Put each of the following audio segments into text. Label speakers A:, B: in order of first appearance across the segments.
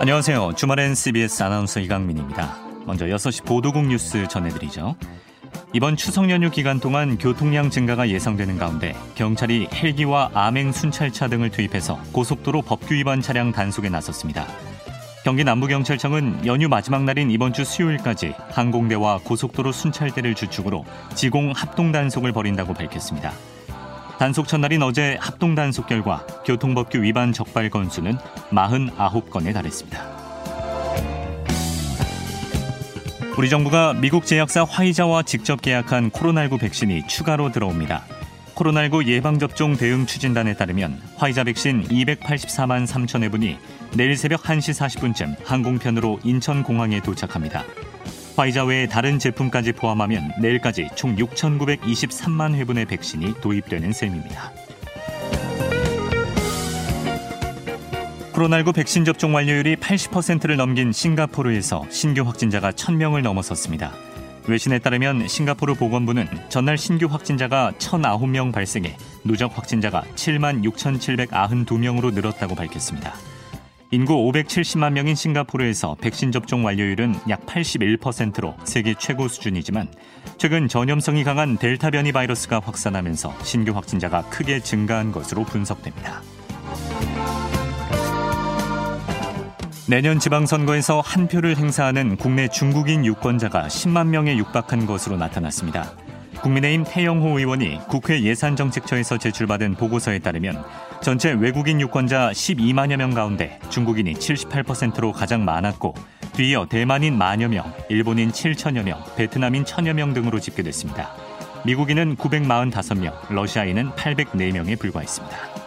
A: 안녕하세요. 주말엔 CBS 아나운서 이강민입니다. 먼저 6시 보도국 뉴스 전해드리죠. 이번 추석 연휴 기간 동안 교통량 증가가 예상되는 가운데 경찰이 헬기와 암행 순찰차 등을 투입해서 고속도로 법규 위반 차량 단속에 나섰습니다. 경기 남부경찰청은 연휴 마지막 날인 이번 주 수요일까지 항공대와 고속도로 순찰대를 주축으로 지공 합동 단속을 벌인다고 밝혔습니다. 단속 첫날인 어제 합동 단속 결과 교통법규 위반 적발 건수는 49건에 달했습니다. 우리 정부가 미국 제약사 화이자와 직접 계약한 코로나19 백신이 추가로 들어옵니다. 코로나19 예방접종 대응 추진단에 따르면 화이자 백신 284만 3천 회분이 내일 새벽 1시 40분쯤 항공편으로 인천공항에 도착합니다. 화이자 외에 다른 제품까지 포함하면 내일까지 총 6,923만 회분의 백신이 도입되는 셈입니다. 코로나19 백신 접종 완료율이 80%를 넘긴 싱가포르에서 신규 확진자가 1,000명을 넘어섰습니다. 외신에 따르면 싱가포르 보건부는 전날 신규 확진자가 1,009명 발생해 누적 확진자가 7만 6,792명으로 늘었다고 밝혔습니다. 인구 570만 명인 싱가포르에서 백신 접종 완료율은 약 81%로 세계 최고 수준이지만 최근 전염성이 강한 델타 변이 바이러스가 확산하면서 신규 확진자가 크게 증가한 것으로 분석됩니다. 내년 지방선거에서 한 표를 행사하는 국내 중국인 유권자가 10만 명에 육박한 것으로 나타났습니다. 국민의힘 태영호 의원이 국회 예산정책처에서 제출받은 보고서에 따르면 전체 외국인 유권자 12만여 명 가운데 중국인이 78%로 가장 많았고 뒤이어 대만인 만여 명, 일본인 7천여 명, 베트남인 천여 명 등으로 집계됐습니다. 미국인은 945명, 러시아인은 804명에 불과했습니다.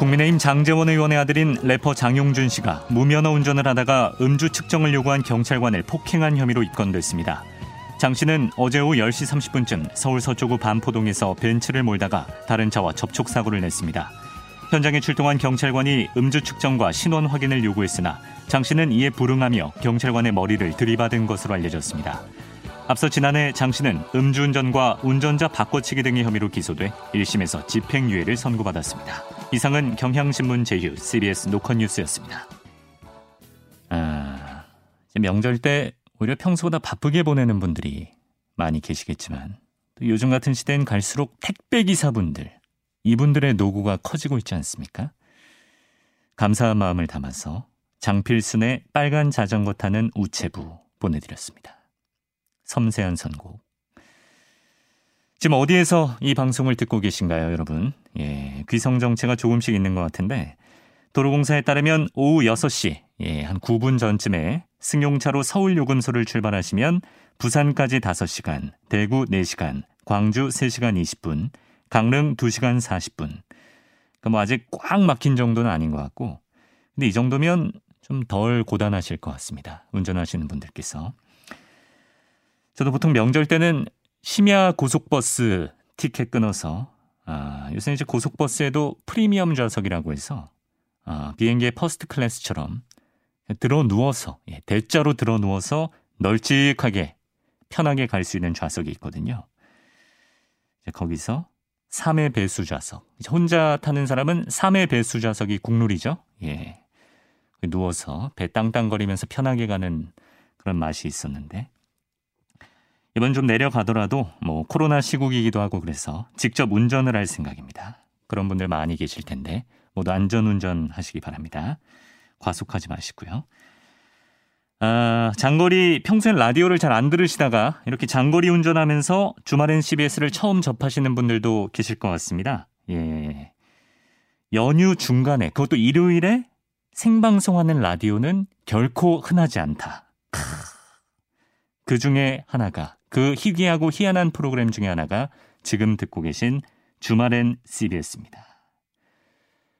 A: 국민의힘 장재원 의원의 아들인 래퍼 장용준 씨가 무면허 운전을 하다가 음주 측정을 요구한 경찰관을 폭행한 혐의로 입건됐습니다. 장 씨는 어제 오후 10시 30분쯤 서울 서초구 반포동에서 벤츠를 몰다가 다른 차와 접촉 사고를 냈습니다. 현장에 출동한 경찰관이 음주 측정과 신원 확인을 요구했으나 장 씨는 이에 불응하며 경찰관의 머리를 들이받은 것으로 알려졌습니다. 앞서 지난해 장 씨는 음주운전과 운전자 바꿔치기 등의 혐의로 기소돼 1심에서 집행유예를 선고받았습니다. 이상은 경향신문 제휴 CBS 노컷뉴스였습니다. 아, 명절 때 오히려 평소보다 바쁘게 보내는 분들이 많이 계시겠지만 또 요즘 같은 시대엔 갈수록 택배 기사분들 이분들의 노고가 커지고 있지 않습니까? 감사한 마음을 담아서 장필순의 빨간 자전거 타는 우체부 보내드렸습니다. 섬세한 선곡. 지금 어디에서 이 방송을 듣고 계신가요, 여러분? 예, 귀성 정체가 조금씩 있는 것 같은데 도로공사에 따르면 오후 6시, 예, 한 9분 전쯤에 승용차로 서울 요금소를 출발하시면 부산까지 5시간, 대구 4시간, 광주 3시간 20분, 강릉 2시간 40분. 그러니까 뭐 아직 꽉 막힌 정도는 아닌 것 같고, 근데 이 정도면 좀 덜 고단하실 것 같습니다. 운전하시는 분들께서. 저도 보통 명절 때는 심야 고속버스 티켓 끊어서 아, 요새 이제 고속버스에도 프리미엄 좌석이라고 해서 아, 비행기의 first class처럼 들어 누워서 예, 대자로 들어 누워서 널찍하게 편하게 갈 수 있는 좌석이 있거든요. 거기서 3회 배수 좌석. 혼자 타는 사람은 3회 배수 좌석이 국룰이죠. 예. 누워서 배 땅땅거리면서 편하게 가는 그런 맛이 있었는데 이번 좀 내려가더라도 뭐 코로나 시국이기도 하고 그래서 직접 운전을 할 생각입니다. 그런 분들 많이 계실 텐데 모두 안전 운전하시기 바랍니다. 과속하지 마시고요. 아, 장거리 평소엔 라디오를 잘 안 들으시다가 이렇게 장거리 운전하면서 주말엔 CBS를 처음 접하시는 분들도 계실 것 같습니다. 예. 연휴 중간에 그것도 일요일에 생방송하는 라디오는 결코 흔하지 않다. 그 중에 하나가 그 희귀하고 희한한 프로그램 중에 하나가 지금 듣고 계신 주말엔 CBS입니다.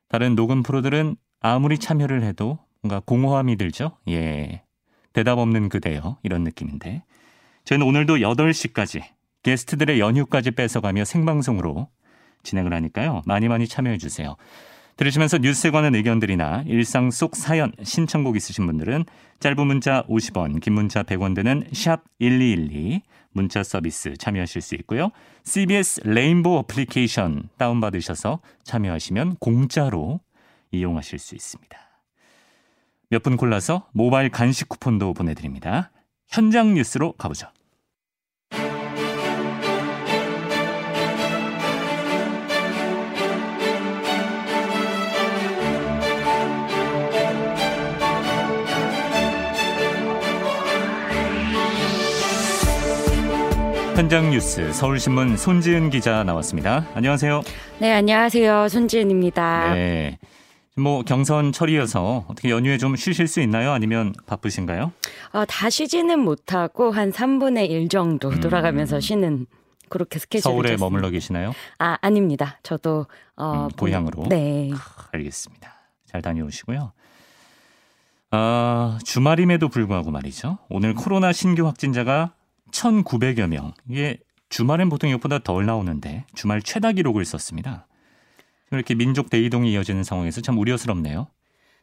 A: 다른 녹음 프로들은 아무리 참여를 해도 뭔가 공허함이 들죠? 예. 대답 없는 그대요. 이런 느낌인데. 저희는 오늘도 8시까지 게스트들의 연휴까지 뺏어가며 생방송으로 진행을 하니까요. 많이 많이 참여해 주세요. 들으시면서 뉴스에 관한 의견들이나 일상 속 사연, 신청곡 있으신 분들은 짧은 문자 50원, 긴 문자 100원 드는 샵 1212 문자 서비스 참여하실 수 있고요. CBS 레인보우 어플리케이션 다운받으셔서 참여하시면 공짜로 이용하실 수 있습니다. 몇 분 골라서 모바일 간식 쿠폰도 보내드립니다. 현장 뉴스로 가보죠. 현장 뉴스 서울신문 손지은 기자 나왔습니다. 안녕하세요.
B: 네, 안녕하세요. 손지은입니다.
A: 네. 뭐 경선 철이어서 어떻게 연휴에 좀 쉬실 수 있나요? 아니면 바쁘신가요?
B: 어, 다 쉬지는 못하고 한 3분의 1 정도 음. 돌아가면서 음. 쉬는 그렇게 스케줄
A: 서울에
B: 짰습니다.
A: 머물러 계시나요?
B: 아, 아닙니다. 저도
A: 어, 음, 고향으로.
B: 네.
A: 아, 알겠습니다. 잘 다녀오시고요. 아, 주말임에도 불구하고 말이죠. 오늘 코로나 신규 확진자가 1,900여 명. 이게 주말엔 보통 이것보다 덜 나오는데 주말 최다 기록을 썼습니다. 이렇게 민족 대이동이 이어지는 상황에서 참 우려스럽네요.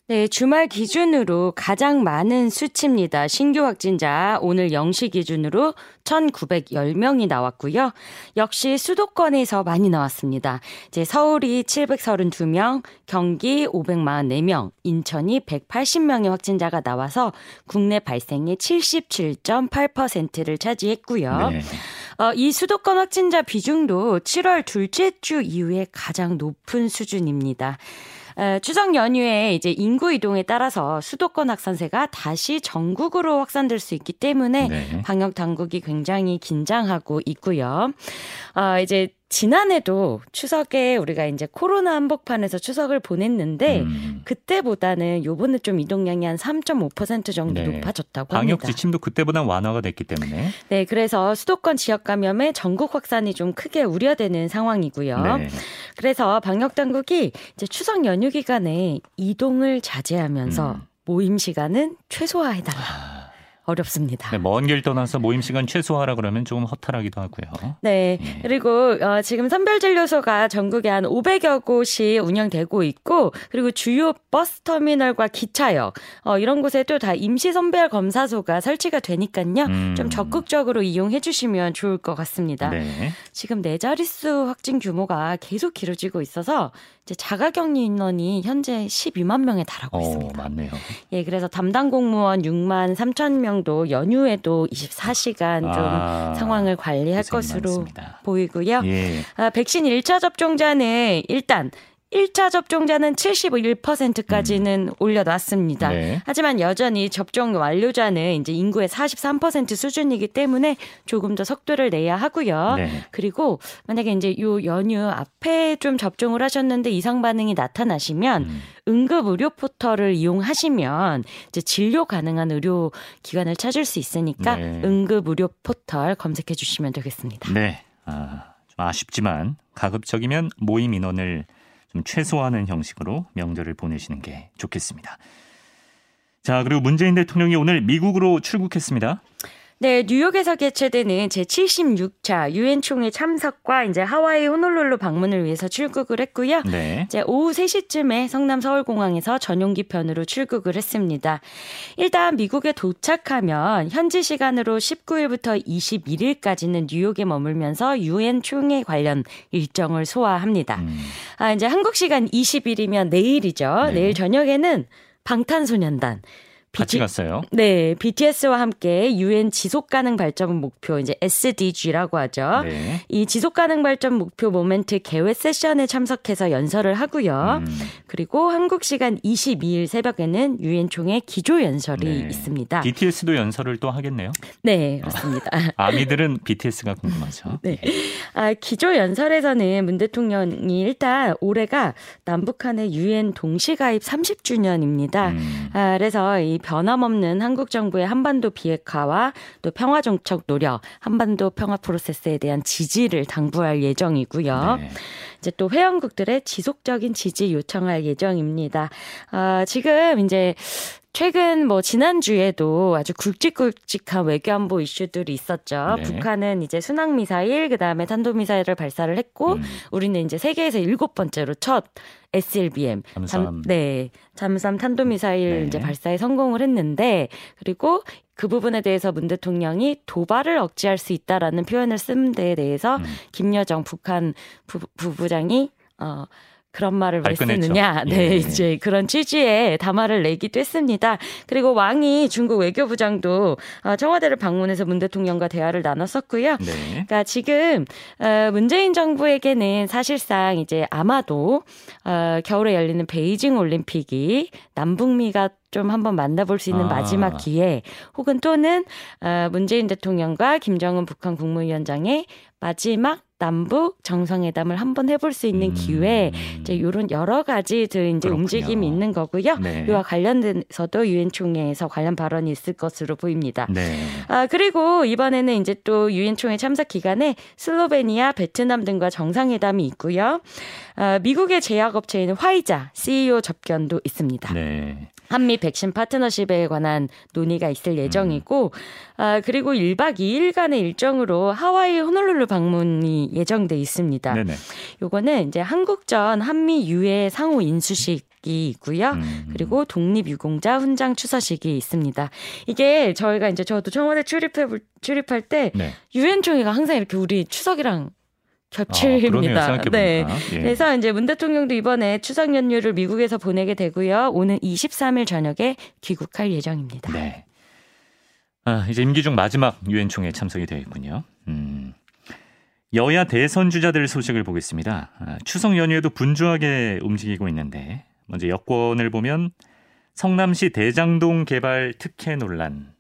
B: 네, 주말 기준으로 가장 많은 수치입니다. 신규 확진자 오늘 0시 기준으로 1,910명이 나왔고요. 역시 수도권에서 많이 나왔습니다. 이제 서울이 732명, 경기 544명, 인천이 180명의 확진자가 나와서 국내 발생의 77.8%를 차지했고요. 네. 어, 이 수도권 확진자 비중도 7월 둘째 주 이후에 가장 높은 수준입니다. 추석 연휴에 이제 인구 이동에 따라서 수도권 확산세가 다시 전국으로 확산될 수 있기 때문에 네. 방역 당국이 굉장히 긴장하고 있고요. 어, 이제 지난해도 추석에 우리가 이제 코로나 한복판에서 추석을 보냈는데 음. 그때보다는 요번에 좀 이동량이 한 3.5% 정도 네. 높아졌다고
A: 방역
B: 합니다.
A: 방역 지침도 그때보다 완화가 됐기 때문에.
B: 네, 그래서 수도권 지역 감염의 전국 확산이 좀 크게 우려되는 상황이고요. 네. 그래서 방역 당국이 이제 추석 연휴 기간에 이동을 자제하면서 음. 모임 시간은 최소화해달라. 아. 어렵습니다.
A: 네, 먼길 떠나서 모임 시간 최소화라 그러면 조금 허탈하기도 하고요.
B: 네. 예. 그리고 어, 지금 선별진료소가 전국에 한 500여 곳이 운영되고 있고 그리고 주요 버스 터미널과 기차역 어, 이런 곳에도 다 임시 선별 검사소가 설치가 되니까요. 음. 좀 적극적으로 이용해 주시면 좋을 것 같습니다. 네. 지금 네 자릿수 확진 규모가 계속 길어지고 있어서 이제 자가격리 인원이 현재 12만 명에 달하고 오, 있습니다.
A: 맞네요.
B: 예, 그래서 담당 공무원 6만 3천 명도 연휴에도 24시간 좀 아, 상황을 관리할 것으로 많습니다. 보이고요. 예. 아, 백신 1차 접종자는 일단 1차 접종자는 71%까지는 음. 올려놨습니다. 네. 하지만 여전히 접종 완료자는 이제 인구의 43% 수준이기 때문에 조금 더 속도를 내야 하고요. 네. 그리고 만약에 이제 요 연휴 앞에 좀 접종을 하셨는데 이상 반응이 나타나시면 음. 응급 의료 포털을 이용하시면 이제 진료 가능한 의료 기관을 찾을 수 있으니까 네. 응급 의료 포털 검색해 주시면 되겠습니다.
A: 네. 아, 좀 아쉽지만 가급적이면 모임 인원을 좀 최소화하는 형식으로 명절을 보내시는 게 좋겠습니다. 자, 그리고 문재인 대통령이 오늘 미국으로 출국했습니다.
B: 네, 뉴욕에서 개최되는 제76차 유엔 총회 참석과 이제 하와이 호놀룰루 방문을 위해서 출국을 했고요. 네. 이제 오후 3시쯤에 성남 서울공항에서 전용기 편으로 출국을 했습니다. 일단 미국에 도착하면 현지 시간으로 19일부터 21일까지는 뉴욕에 머물면서 유엔 총회 관련 일정을 소화합니다. 음. 아, 이제 한국 시간 20일이면 내일이죠. 네. 내일 저녁에는 방탄소년단
A: 같이 갔어요.
B: 네, BTS와 함께 유엔 지속 가능 발전 목표 이제 SDG라고 하죠. 네. 이 지속 가능 발전 목표 모멘트 개회 세션에 참석해서 연설을 하고요. 음. 그리고 한국 시간 22일 새벽에는 유엔 총회 기조 연설이 네. 있습니다.
A: BTS도 연설을 또 하겠네요.
B: 네, 그렇습니다.
A: 아미들은 BTS가 궁금하죠.
B: 네. 아, 기조 연설에서는 문 대통령이 일단 올해가 남북한의 유엔 동시 가입 30주년입니다. 음. 아, 그래서 이 변함없는 한국 정부의 한반도 비핵화와 또 평화 정책 노력, 한반도 평화 프로세스에 대한 지지를 당부할 예정이고요. 네. 이제 또 회원국들의 지속적인 지지 요청할 예정입니다. 아, 지금 이제 최근 뭐 지난주에도 아주 굵직굵직한 외교안보 이슈들이 있었죠. 네. 북한은 이제 순항미사일, 그 다음에 탄도미사일을 발사를 했고, 음. 우리는 이제 세계에서 일곱 번째로 첫 SLBM
A: 잠수함 잠,
B: 네 잠수함 탄도미사일 네. 이제 발사에 성공을 했는데 그리고 그 부분에 대해서 문 대통령이 도발을 억제할 수 있다라는 표현을 쓴 데에 대해서 음. 김여정 북한 부, 부부장이 어 그런 말을 왜 쓰느냐. 네, 예. 이제 그런 취지의 담화를 내기도 했습니다. 그리고 왕이 중국 외교부장도 어, 청와대를 방문해서 문 대통령과 대화를 나눴었고요. 네. 그러니까 지금 어, 문재인 정부에게는 사실상 이제 아마도 어, 겨울에 열리는 베이징 올림픽이 남북미가 좀 한번 만나볼 수 있는 아. 마지막 기회 혹은 또는 문재인 대통령과 김정은 북한 국무위원장의 마지막 남북 정상회담을 한번 해볼 수 있는 음. 기회 이제 이런 여러 가지들 이제 그렇군요. 움직임이 있는 거고요. 네. 이와 관련돼서도 유엔 총회에서 관련 발언이 있을 것으로 보입니다. 네. 아 그리고 이번에는 이제 또 유엔 총회 참석 기간에 슬로베니아, 베트남 등과 정상회담이 있고요. 아, 미국의 제약업체인 화이자 CEO 접견도 있습니다. 네. 한미 백신 파트너십에 관한 논의가 있을 예정이고, 음. 아, 그리고 1박 2일간의 일정으로 하와이 호놀룰루 방문이 예정돼 있습니다. 네네. 요거는 이제 한국전 한미 유해 상호 인수식 이 있고요. 음. 그리고 독립유공자 훈장 추서식이 있습니다. 이게 저희가 이제 저도 청와대 출입해 출입할 때 네. 유엔 총회가 항상 이렇게 우리 추석이랑 겹칩니다. 아, 네. 예. 그래서 이제 문 대통령도 이번에 추석 연휴를 미국에서 보내게 되고요. 오는 23일 저녁에 귀국할 예정입니다. 네.
A: 아, 이제 임기 중 마지막 유엔 총회 참석이 되겠군요. 음. 여야 대선 주자들 소식을 보겠습니다. 아, 추석 연휴에도 분주하게 움직이고 있는데 먼저 여권을 보면 성남시 대장동 개발 특혜 논란.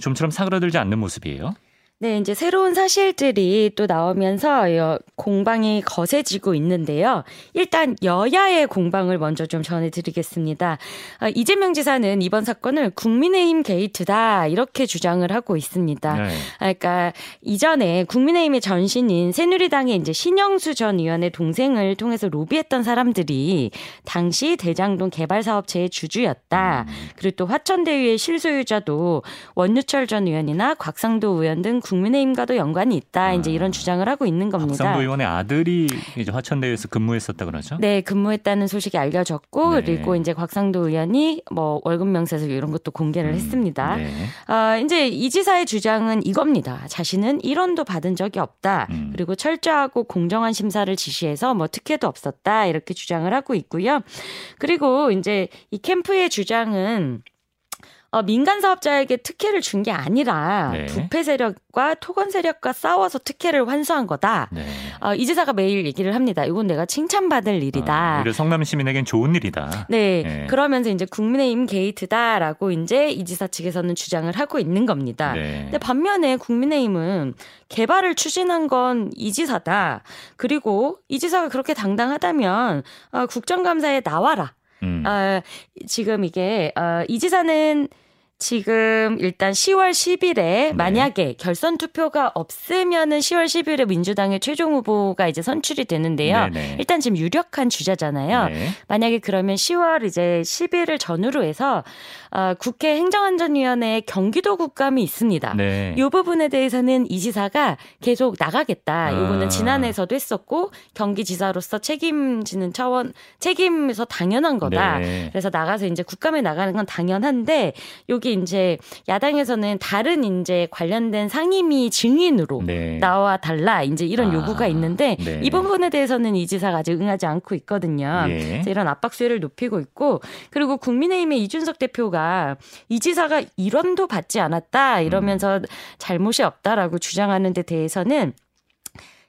A: 좀처럼 사그라들지 않는 모습이에요.
B: 네, 이제 새로운 사실들이 또 나오면서 공방이 거세지고 있는데요. 일단 여야의 공방을 먼저 좀 전해드리겠습니다. 아, 이재명 지사는 이번 사건을 국민의힘 게이트다 이렇게 주장을 하고 있습니다. 네. 아, 그러니까 이전에 국민의힘의 전신인 새누리당의 이제 신영수 전 의원의 동생을 통해서 로비했던 사람들이 당시 대장동 개발 사업체의 주주였다. 음. 그리고 또 화천대유의 실소유자도 원유철 전 의원이나 곽상도 의원 등 국민의힘과도 연관이 있다. 아. 이제 이런 주장을 하고 있는 겁니다.
A: 박상도 의원의 아들이 이제 화천대유에서 근무했었다 그러죠?
B: 네, 근무했다는 소식이 알려졌고 네. 그리고 이제 곽상도 의원이 뭐 월급 명세서 이런 것도 공개를 음. 했습니다. 네. 아, 이제 이 지사의 주장은 이겁니다. 자신은 1원도 받은 적이 없다. 음. 그리고 철저하고 공정한 심사를 지시해서 뭐 특혜도 없었다. 이렇게 주장을 하고 있고요. 그리고 이제 이 캠프의 주장은 어, 민간 사업자에게 특혜를 준 게 아니라 네. 부패 세력과 토건 세력과 싸워서 특혜를 환수한 거다. 네. 어, 이 지사가 매일 얘기를 합니다. 이건 내가 칭찬받을 일이다.
A: 어, 오히려 성남 시민에겐 좋은 일이다.
B: 네. 네. 그러면서 이제 국민의힘 게이트다라고 이제 이 지사 측에서는 주장을 하고 있는 겁니다. 네. 근데 반면에 국민의힘은 개발을 추진한 건 이 지사다. 그리고 이 지사가 그렇게 당당하다면 어, 국정감사에 나와라. 음. 어, 지금 이게 어, 이 지사는 지금 일단 10월 10일에 네. 만약에 결선 투표가 없으면은 10월 10일에 민주당의 최종 후보가 이제 선출이 되는데요. 네네. 네. 일단 지금 유력한 주자잖아요. 네. 만약에 그러면 10월 이제 10일을 전후로 해서 어, 국회 행정안전위원회 경기도 국감이 있습니다. 네. 이 부분에 대해서는 이 지사가 계속 나가겠다. 이거는 아. 지난해에서도 했었고 경기지사로서 책임지는 차원 책임에서 당연한 거다. 네. 그래서 나가서 이제 국감에 나가는 건 당연한데 요 여기 이제 야당에서는 다른 이제 관련된 상임위 증인으로 네. 나와 달라 이제 이런 아, 요구가 있는데 네. 이 부분에 대해서는 이 지사가 아직 응하지 않고 있거든요. 예. 이런 압박 수위를 높이고 있고 그리고 국민의힘의 이준석 대표가 이 지사가 일원도 받지 않았다 이러면서 음. 잘못이 없다라고 주장하는 데 대해서는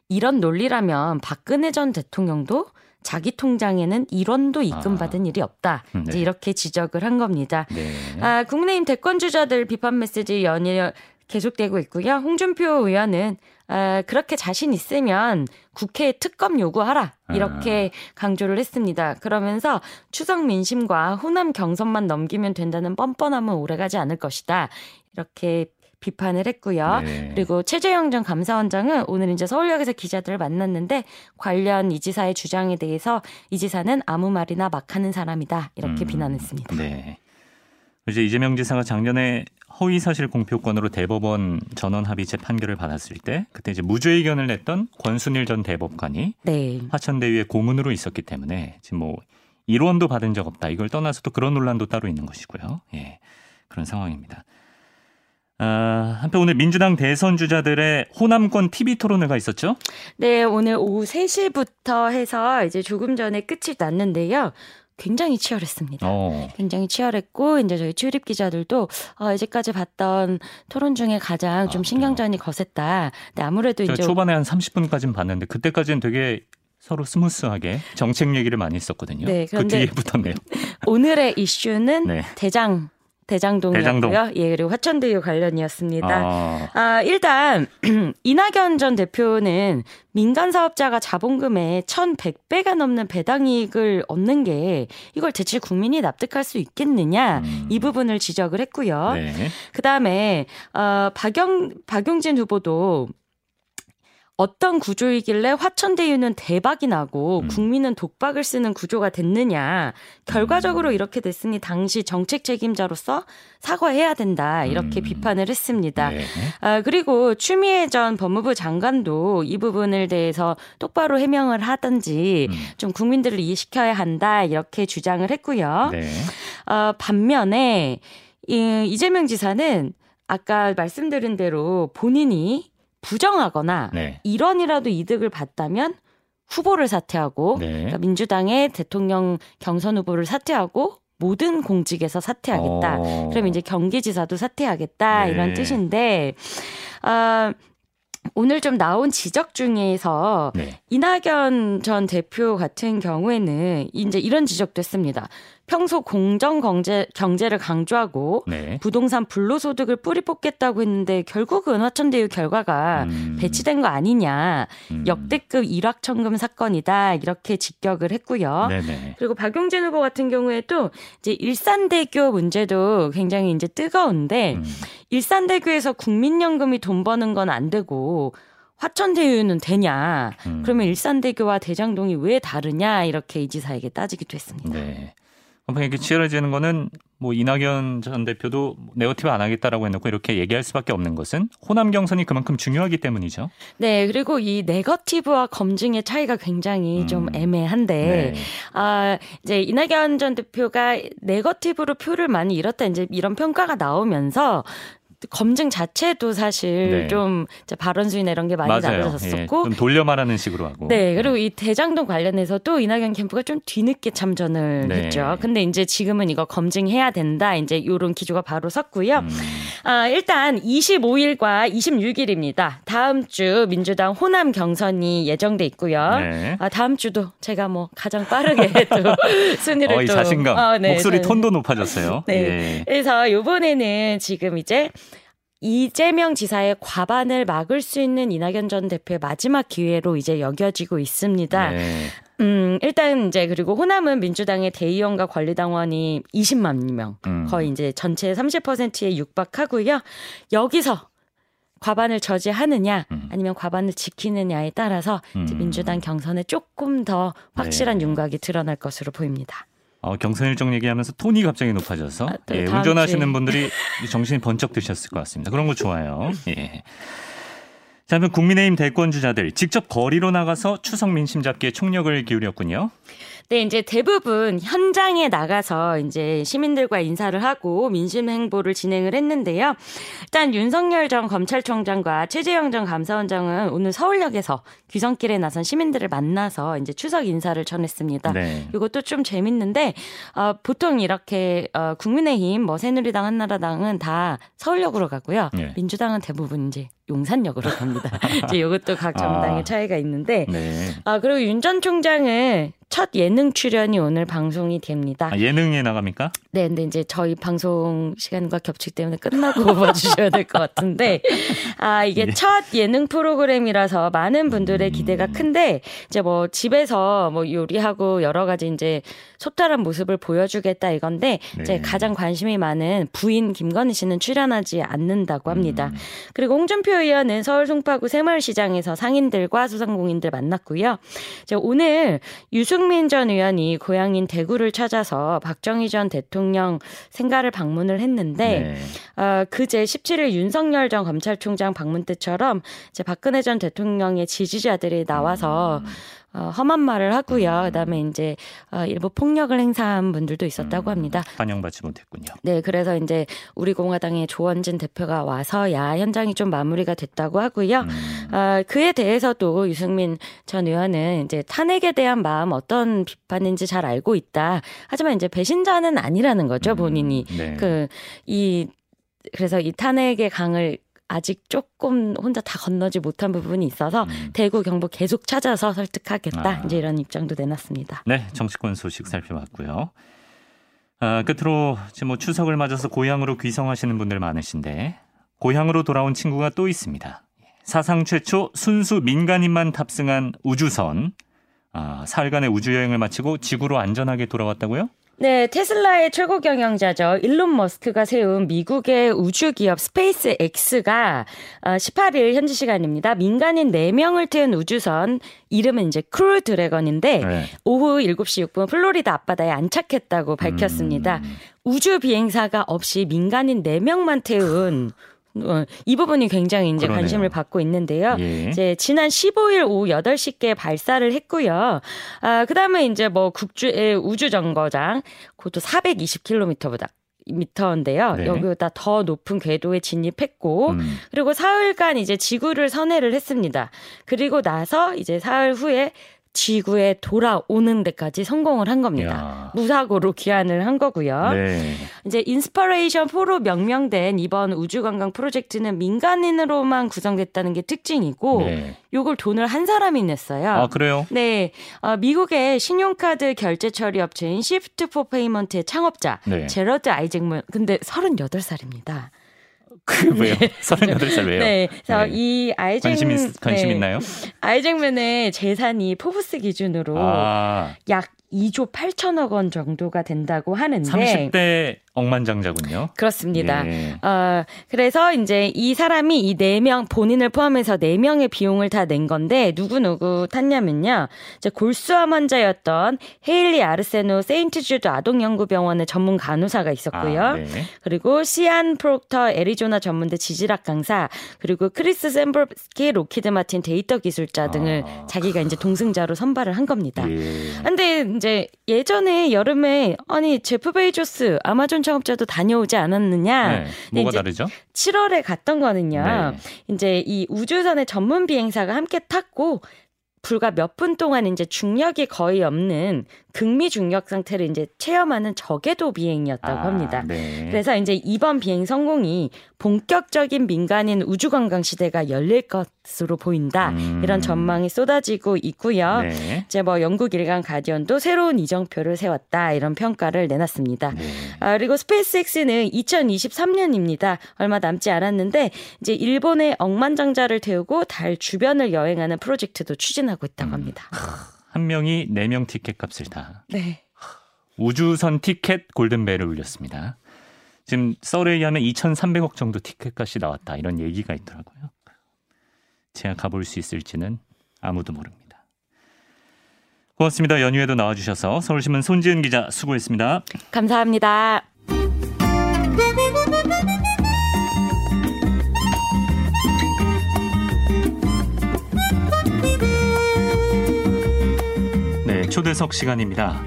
B: 이런 논리라면 박근혜 전 대통령도 자기 통장에는 1원도 입금받은 아. 일이 없다. 네. 이제 이렇게 지적을 한 겁니다. 네. 아, 국내임 대권 주자들 비판 메시지 연일 계속되고 있고요. 홍준표 의원은 아, 그렇게 자신 있으면 국회에 특검 요구하라 이렇게 아. 강조를 했습니다. 그러면서 추석 민심과 호남 경선만 넘기면 된다는 뻔뻔함은 오래가지 않을 것이다. 이렇게 비판을 했고요. 네. 그리고 최재형 전 감사원장은 오늘 이제 서울역에서 기자들을 만났는데 관련 이 지사의 주장에 대해서 이 지사는 아무 말이나 막 하는 사람이다. 이렇게 음, 비난했습니다. 네.
A: 이제 이재명 지사가 작년에 허위 사실 공표권으로 대법원 전원 합의체 판결을 받았을 때 그때 이제 무죄 의견을 냈던 권순일 전 대법관이 네. 화천대유의 고문으로 있었기 때문에 지금 뭐 1원도 받은 적 없다. 이걸 떠나서 또 그런 논란도 따로 있는 것이고요. 예. 그런 상황입니다. 아, 한편 오늘 민주당 대선 주자들의 호남권 TV 토론회가 있었죠?
B: 네, 오늘 오후 3시부터 해서 이제 조금 전에 끝이 났는데요. 굉장히 치열했습니다. 어. 굉장히 치열했고 이제 저희 출입 기자들도 어, 이제까지 봤던 토론 중에 가장 좀 아, 신경전이 거셌다. 근데 아무래도
A: 이제 초반에 한 30분까지는 봤는데 그때까지는 되게 서로 smooth하게 정책 얘기를 많이 했었거든요. 네, 그 뒤에 붙었네요.
B: 오늘의 이슈는 네. 대장 대장동이었고요. 대장동. 예, 그리고 화천대유 관련이었습니다. 아, 아 일단 이낙연 전 대표는 민간 사업자가 자본금의 1,100배가 넘는 배당 이익을 얻는 게 이걸 대체 국민이 납득할 수 있겠느냐 음. 이 부분을 지적을 했고요. 네. 그다음에 어 박영 박용진 후보도 어떤 구조이길래 화천대유는 대박이 나고 음. 국민은 독박을 쓰는 구조가 됐느냐. 결과적으로 음. 이렇게 됐으니 당시 정책 책임자로서 사과해야 된다. 이렇게 음. 비판을 했습니다. 네. 아, 그리고 추미애 전 법무부 장관도 이 부분을 대해서 똑바로 해명을 하든지 음. 좀 국민들을 이해시켜야 한다. 이렇게 주장을 했고요. 네. 어, 반면에 이, 이재명 지사는 아까 말씀드린 대로 본인이 부정하거나 네. 이런이라도 이득을 봤다면 후보를 사퇴하고 네. 그러니까 민주당의 대통령 경선 후보를 사퇴하고 모든 공직에서 사퇴하겠다. 어. 그럼 이제 경기지사도 사퇴하겠다 네. 이런 뜻인데 아 오늘 좀 나온 지적 중에서 네. 이낙연 전 대표 같은 경우에는 이제 이런 지적도 했습니다. 평소 공정 경제, 경제를 강조하고 네. 부동산 불로소득을 뿌리 뽑겠다고 했는데 결국 은 화천대유 결과가 음. 배치된 거 아니냐. 음. 역대급 일확천금 사건이다. 이렇게 직격을 했고요. 네네. 그리고 박용진 후보 같은 경우에도 이제 일산대교 문제도 굉장히 이제 뜨거운데 음. 일산대교에서 국민연금이 돈 버는 건 안 되고 화천대유는 되냐? 음. 그러면 일산대교와 대장동이 왜 다르냐? 이렇게 이 지사에게 따지기도 했습니다. 네.
A: 이렇게 치열해지는 거는 뭐 이낙연 전 대표도 네거티브 안 하겠다라고 해놓고 이렇게 얘기할 수밖에 없는 것은 호남 경선이 그만큼 중요하기 때문이죠.
B: 네, 그리고 이 네거티브와 검증의 차이가 굉장히 음. 좀 애매한데, 네. 아 이제 이낙연 전 대표가 네거티브로 표를 많이 잃었다 이제 이런 평가가 나오면서 검증 자체도 사실 네. 좀 발언 수위나 이런 게 많이 낮아졌었고
A: 예, 돌려 말하는 식으로 하고
B: 네 그리고 이 대장동 관련해서도 이낙연 캠프가 좀 뒤늦게 참전을 네. 했죠. 근데 이제 지금은 이거 검증해야 된다 이제 이런 기조가 바로 섰고요. 음. 아 일단 25일과 26일입니다. 다음 주 민주당 호남 경선이 예정돼 있고요. 네. 아 다음 주도 제가 뭐 가장 빠르게 또 순위를 어, 또
A: 자신감 어, 네, 목소리 톤도 높아졌어요. 네.
B: 예. 그래서 이번에는 지금 이제 이재명 지사의 과반을 막을 수 있는 이낙연 전 대표의 마지막 기회로 이제 여겨지고 있습니다. 네. 음, 일단 이제 그리고 호남은 민주당의 대의원과 권리당원이 20만 명, 음. 거의 이제 전체 30%에 육박하고요. 여기서 과반을 저지하느냐 음. 아니면 과반을 지키느냐에 따라서 음. 민주당 경선에 조금 더 확실한 네. 윤곽이 드러날 것으로 보입니다.
A: 어, 경선 일정 얘기하면서 톤이 갑자기 높아져서 아, 네, 예, 운전하시는 분들이 정신이 번쩍 드셨을 것 같습니다. 그런 거 좋아요. 예. 자, 그럼 국민의힘 대권 주자들 직접 거리로 나가서 추석 민심 잡기에 총력을 기울였군요.
B: 네, 이제 대부분 현장에 나가서 이제 시민들과 인사를 하고 민심 행보를 진행을 했는데요. 일단 윤석열 전 검찰총장과 최재형 전 감사원장은 오늘 서울역에서 귀성길에 나선 시민들을 만나서 이제 추석 인사를 전했습니다. 네. 이것도 좀 재밌는데 어, 보통 이렇게 어, 국민의힘, 뭐 새누리당, 한나라당은 다 서울역으로 가고요. 네. 민주당은 대부분 이제 용산역으로 갑니다. 이제 이것도 각 정당의 아, 차이가 있는데, 네. 아 그리고 윤 전 총장은 첫 예능 출연이 오늘 방송이 됩니다.
A: 아, 예능에 나갑니까?
B: 네, 근데 이제 저희 방송 시간과 겹치기 때문에 끝나고 봐주셔야 될 것 같은데, 아 이게 예. 첫 예능 프로그램이라서 많은 분들의 기대가 음. 큰데, 이제 뭐 집에서 뭐 요리하고 여러 가지 이제 소탈한 모습을 보여주겠다 이건데, 네. 이제 가장 관심이 많은 부인 김건희 씨는 출연하지 않는다고 합니다. 음. 그리고 홍준표 의원은 서울 송파구 새마을시장에서 상인들과 소상공인들 만났고요. 이제 오늘 유승민 전 의원이 고향인 대구를 찾아서 박정희 전 대통령 대통령 생가를 방문을 했는데 네. 어, 그제 17일 윤석열 전 검찰총장 방문 때처럼 이제 박근혜 전 대통령의 지지자들이 나와서 음. 어, 험한 말을 하고요. 음. 그다음에 이제 어, 일부 폭력을 행사한 분들도 있었다고 음, 합니다.
A: 반영받지 못했군요.
B: 네, 그래서 이제 우리 공화당의 조원진 대표가 와서 야 현장이 좀 마무리가 됐다고 하고요. 음. 어, 그에 대해서도 유승민 전 의원은 이제 탄핵에 대한 마음 어떤 비판인지 잘 알고 있다. 하지만 이제 배신자는 아니라는 거죠, 음, 본인이. 네. 그이 그래서 이 탄핵의 강을 아직 조금 혼자 다 건너지 못한 부분이 있어서 음. 대구 경북 계속 찾아서 설득하겠다 아. 이제 이런 입장도 내놨습니다.
A: 네, 정치권 소식 살펴봤고요. 아, 끝으로 지금 뭐 추석을 맞아서 고향으로 귀성하시는 분들 많으신데 고향으로 돌아온 친구가 또 있습니다. 사상 최초 순수 민간인만 탑승한 우주선 아, 사흘간의 우주 여행을 마치고 지구로 안전하게 돌아왔다고요?
B: 네, 테슬라의 최고 경영자죠. 일론 머스크가 세운 미국의 우주 기업 스페이스 X가 18일 어, 현지 시간입니다. 민간인 4명을 태운 우주선 이름은 이제 크루 드래건인데 네. 오후 7시 6분 플로리다 앞바다에 안착했다고 밝혔습니다. 음. 우주 비행사가 없이 민간인 4명만 태운 어, 이 부분이 굉장히 이제 그러네요. 관심을 받고 있는데요. 예. 이제 지난 15일 오후 8시께 발사를 했고요. 아, 그다음에 이제 뭐 국제 우주 정거장 그것도 420km보다 미터인데요. 네. 여기보다 더 높은 궤도에 진입했고 음. 그리고 사흘간 이제 지구를 선회를 했습니다. 그리고 나서 이제 사흘 후에 지구에 돌아오는 데까지 성공을 한 겁니다. 야. 무사고로 귀환을 한 거고요. 네. 이제 인스퍼레이션 4로 명명된 이번 우주관광 프로젝트는 민간인으로만 구성됐다는 게 특징이고 네. 요걸 돈을 한 사람이 냈어요.
A: 아, 그래요?
B: 네. 어, 미국의 신용카드 결제 처리 업체인 시프트 포 페이먼트의 창업자 네. 제러드 아이잭먼 근데 38살입니다.
A: 그 왜요? 네. 38살 왜요?
B: 네. 그래서 네. 이 아이잭
A: 관심, 있, 관심 네. 있나요?
B: 아이잭맨의 재산이 포브스 기준으로 아. 약 2조 8천억 원 정도가 된다고 하는데
A: 30대 억만장자군요.
B: 그렇습니다. 네. 어, 그래서 이제 이 사람이 이 네 명 본인을 포함해서 네 명의 비용을 다 낸 건데 누구 누구 탔냐면요. 이제 골수암 환자였던 헤일리 아르세노 세인트 주드 아동연구병원의 전문 간호사가 있었고요. 아, 네. 그리고 시안 프록터 애리조나 전문대 지질학 강사 그리고 크리스 셈브로스키 록히드 마틴 데이터 기술자 등을 아. 자기가 이제 동승자로 선발을 한 겁니다. 예. 근데 이제 예전에 여름에 아니 제프 베이조스 아마존 창업자도 다녀오지 않았느냐. 네,
A: 뭐가 다르죠?
B: 7월에 갔던 거는요. 네. 이제 이 우주선의 전문 비행사가 함께 탔고 불과 몇 분 동안 이제 중력이 거의 없는 극미 중력 상태를 이제 체험하는 저궤도 비행이었다고 아, 합니다. 네. 그래서 이제 이번 비행 성공이 본격적인 민간인 우주 관광 시대가 열릴 것 으로 보인다. 음. 이런 전망이 쏟아지고 있고요. 네. 이제 뭐 영국 일간 가디언도 새로운 이정표를 세웠다. 이런 평가를 내놨습니다. 네. 아, 그리고 스페이스X는 2023년입니다. 얼마 남지 않았는데 이제 일본의 억만장자를 태우고 달 주변을 여행하는 프로젝트도 추진하고 있다고 음. 합니다. 음.
A: 한 명이 네 명 티켓 값을 다. 네. 우주선 티켓 골든벨을 울렸습니다. 지금 썰에 의하면 2,300억 정도 티켓 값이 나왔다. 이런 얘기가 있더라고요. 제가 가볼 수 있을지는 아무도 모릅니다. 고맙습니다. 연휴에도 나와주셔서 서울신문 손지은 기자 수고했습니다.
B: 감사합니다.
A: 초대석 시간입니다.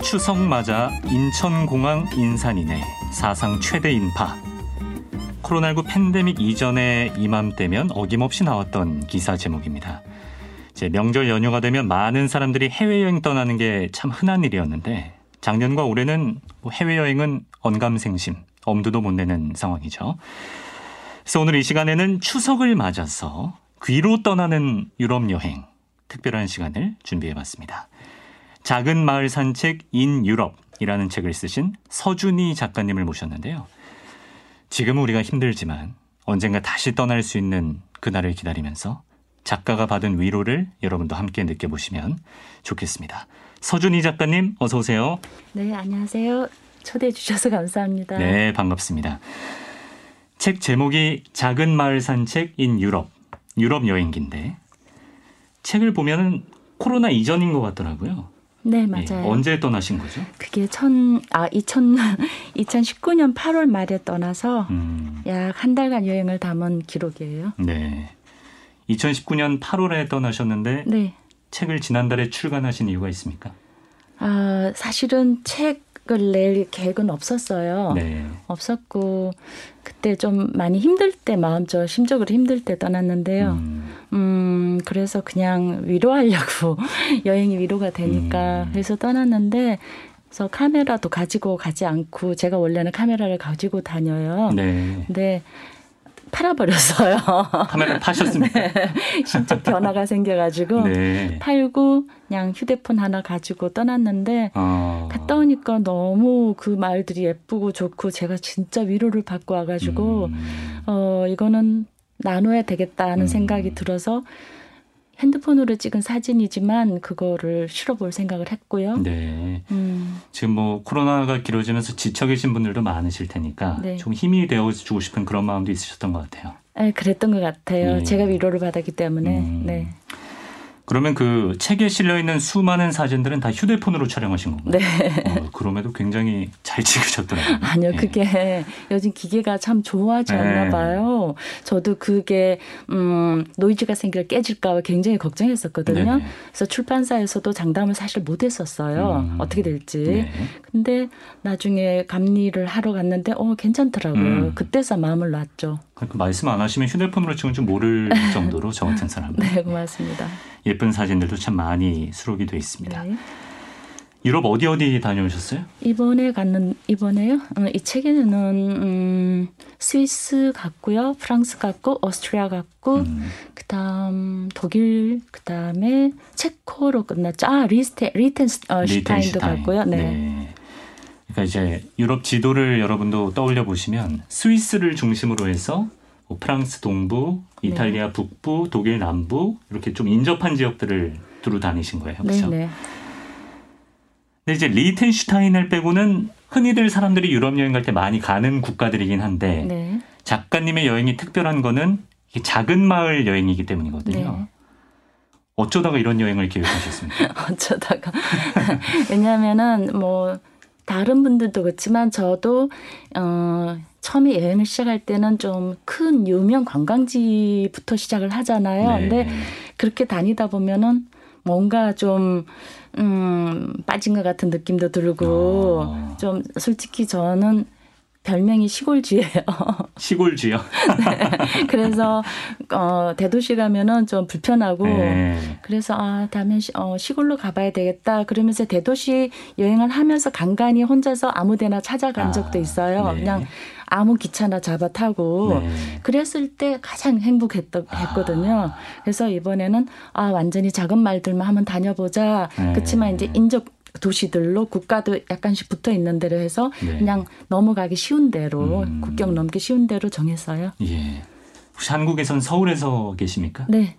A: 추석 맞아 인천공항 인산이네 사상 최대 인파. 코로나19 팬데믹 이전에 이맘때면 어김없이 나왔던 기사 제목입니다. 제 명절 연휴가 되면 많은 사람들이 해외여행 떠나는 게 참 흔한 일이었는데 작년과 올해는 뭐 해외여행은 언감생심, 엄두도 못 내는 상황이죠. 그래서 오늘 이 시간에는 추석을 맞아서 귀로 떠나는 유럽 여행 특별한 시간을 준비해 봤습니다. 작은 마을 산책 인 유럽이라는 책을 쓰신 서준희 작가님을 모셨는데요. 지금은 우리가 힘들지만 언젠가 다시 떠날 수 있는 그날을 기다리면서 작가가 받은 위로를 여러분도 함께 느껴보시면 좋겠습니다. 서준희 작가님, 어서 오세요.
C: 네, 안녕하세요. 초대해 주셔서 감사합니다.
A: 네, 반갑습니다. 책 제목이 작은 마을 산책 인 유럽, 유럽 여행기인데 책을 보면은 코로나 이전인 것 같더라고요.
C: 네, 예, 맞아요.
A: 예, 언제 떠나신 거죠?
C: 그게 천, 아, 2000, 2019년 8월 말에 떠나서 음. 약한 달간 여행을 담은 기록이에요.
A: 네. 2019년 8월에 떠나셨는데 네. 책을 지난달에 출간하신 이유가 있습니까?
C: 아, 사실은 책 을낼 계획은 없었어요. 네. 없었고 그때 좀 많이 힘들 때 마음적 심적으로 힘들 때 떠났는데요. 음, 음 그래서 그냥 위로하려고 여행이 위로가 되니까 음. 그래서 떠났는데 그래서 카메라도 가지고 가지 않고 제가 원래는 카메라를 가지고 다녀요. 네. 근데 팔아버렸어요.
A: 카메라 파셨습니까? 네.
C: 신적 변화가 생겨가지고 네. 팔고 그냥 휴대폰 하나 가지고 떠났는데 어. 갔다 오니까 너무 그 말들이 예쁘고 좋고 제가 진짜 위로를 받고 와가지고 음. 어 이거는 나눠야 되겠다 하는 음. 생각이 들어서 핸드폰으로 찍은 사진이지만 그거를 실어볼 생각을 했고요. 네.
A: 음. 지금 뭐 코로나가 길어지면서 지쳐 계신 분들도 많으실 테니까 네. 좀 힘이 되어주고 싶은 그런 마음도 있으셨던 것 같아요.
C: 네, 그랬던 것 같아요. 네. 제가 위로를 받았기 때문에. 음. 네.
A: 그러면 그 책에 실려 있는 수많은 사진들은 다 휴대폰으로 촬영하신 건가요? 네. 어, 그럼에도 굉장히 잘 찍으셨더라고요.
C: 아니요, 네. 그게 요즘 기계가 참 좋아졌나 네. 봐요. 저도 그게 음, 노이즈가 생겨 깨질까 봐 굉장히 걱정했었거든요. 네네. 그래서 출판사에서도 장담을 사실 못 했었어요. 음. 어떻게 될지. 네. 근데 나중에 감리를 하러 갔는데 어 괜찮더라고요. 음. 그때서 마음을 놨죠.
A: 그러니까 말씀 안 하시면 휴대폰으로 찍은 줄 모를 정도로 저 같은 사람은.
C: 네, 고맙습니다.
A: 예쁜 사진들도 참 많이 수록이 돼 있습니다. 네. 유럽 어디 어디 다녀오셨어요?
C: 이번에 갔는 이번에요? 어, 이 책에는 음, 스위스 갔고요, 프랑스 갔고, 오스트리아 갔고, 음. 그다음 독일, 그다음에 체코로 끝났죠. 아 리스테 리텐슈타인도 갔고요. 네. 네.
A: 그러니까 이제 유럽 지도를 여러분도 떠올려 보시면 스위스를 중심으로 해서 뭐 프랑스 동부, 네. 이탈리아 네. 북부, 독일 남부 이렇게 좀 인접한 지역들을 두루 다니신 거예요. 그렇죠? 네, 네. 근데 이제 리텐슈타인을 빼고는 흔히들 사람들이 유럽 여행 갈 때 많이 가는 국가들이긴 한데 네. 작가님의 여행이 특별한 거는 작은 마을 여행이기 때문이거든요. 네. 어쩌다가 이런 여행을 계획하셨습니까?
C: 어쩌다가 왜냐하면은 뭐 다른 분들도 그렇지만 저도 어 처음에 여행을 시작할 때는 좀 큰 유명 관광지부터 시작을 하잖아요. 네. 근데 그렇게 다니다 보면은 뭔가 좀 음, 빠진 것 같은 느낌도 들고 어. 좀 솔직히 저는 별명이 시골쥐예요.
A: 시골쥐요?
C: 네. 그래서 어 대도시 가면은 좀 불편하고 네. 그래서 아 다음에 시, 어, 시골로 가봐야 되겠다. 그러면서 대도시 여행을 하면서 간간히 혼자서 아무데나 찾아간 아, 적도 있어요. 네. 그냥 아무 기차나 잡아 타고 네. 그랬을 때 가장 행복했거든요. 아. 그래서 이번에는 아 완전히 작은 말들만 한번 다녀보자. 네. 그렇지만 이제 인접 도시들로 국가도 약간씩 붙어 있는 대로 해서 네. 그냥 넘어가기 쉬운 대로 음. 국경 넘기 쉬운 대로 정했어요.
A: 예. 혹시 한국에선 서울에서 계십니까?
C: 네.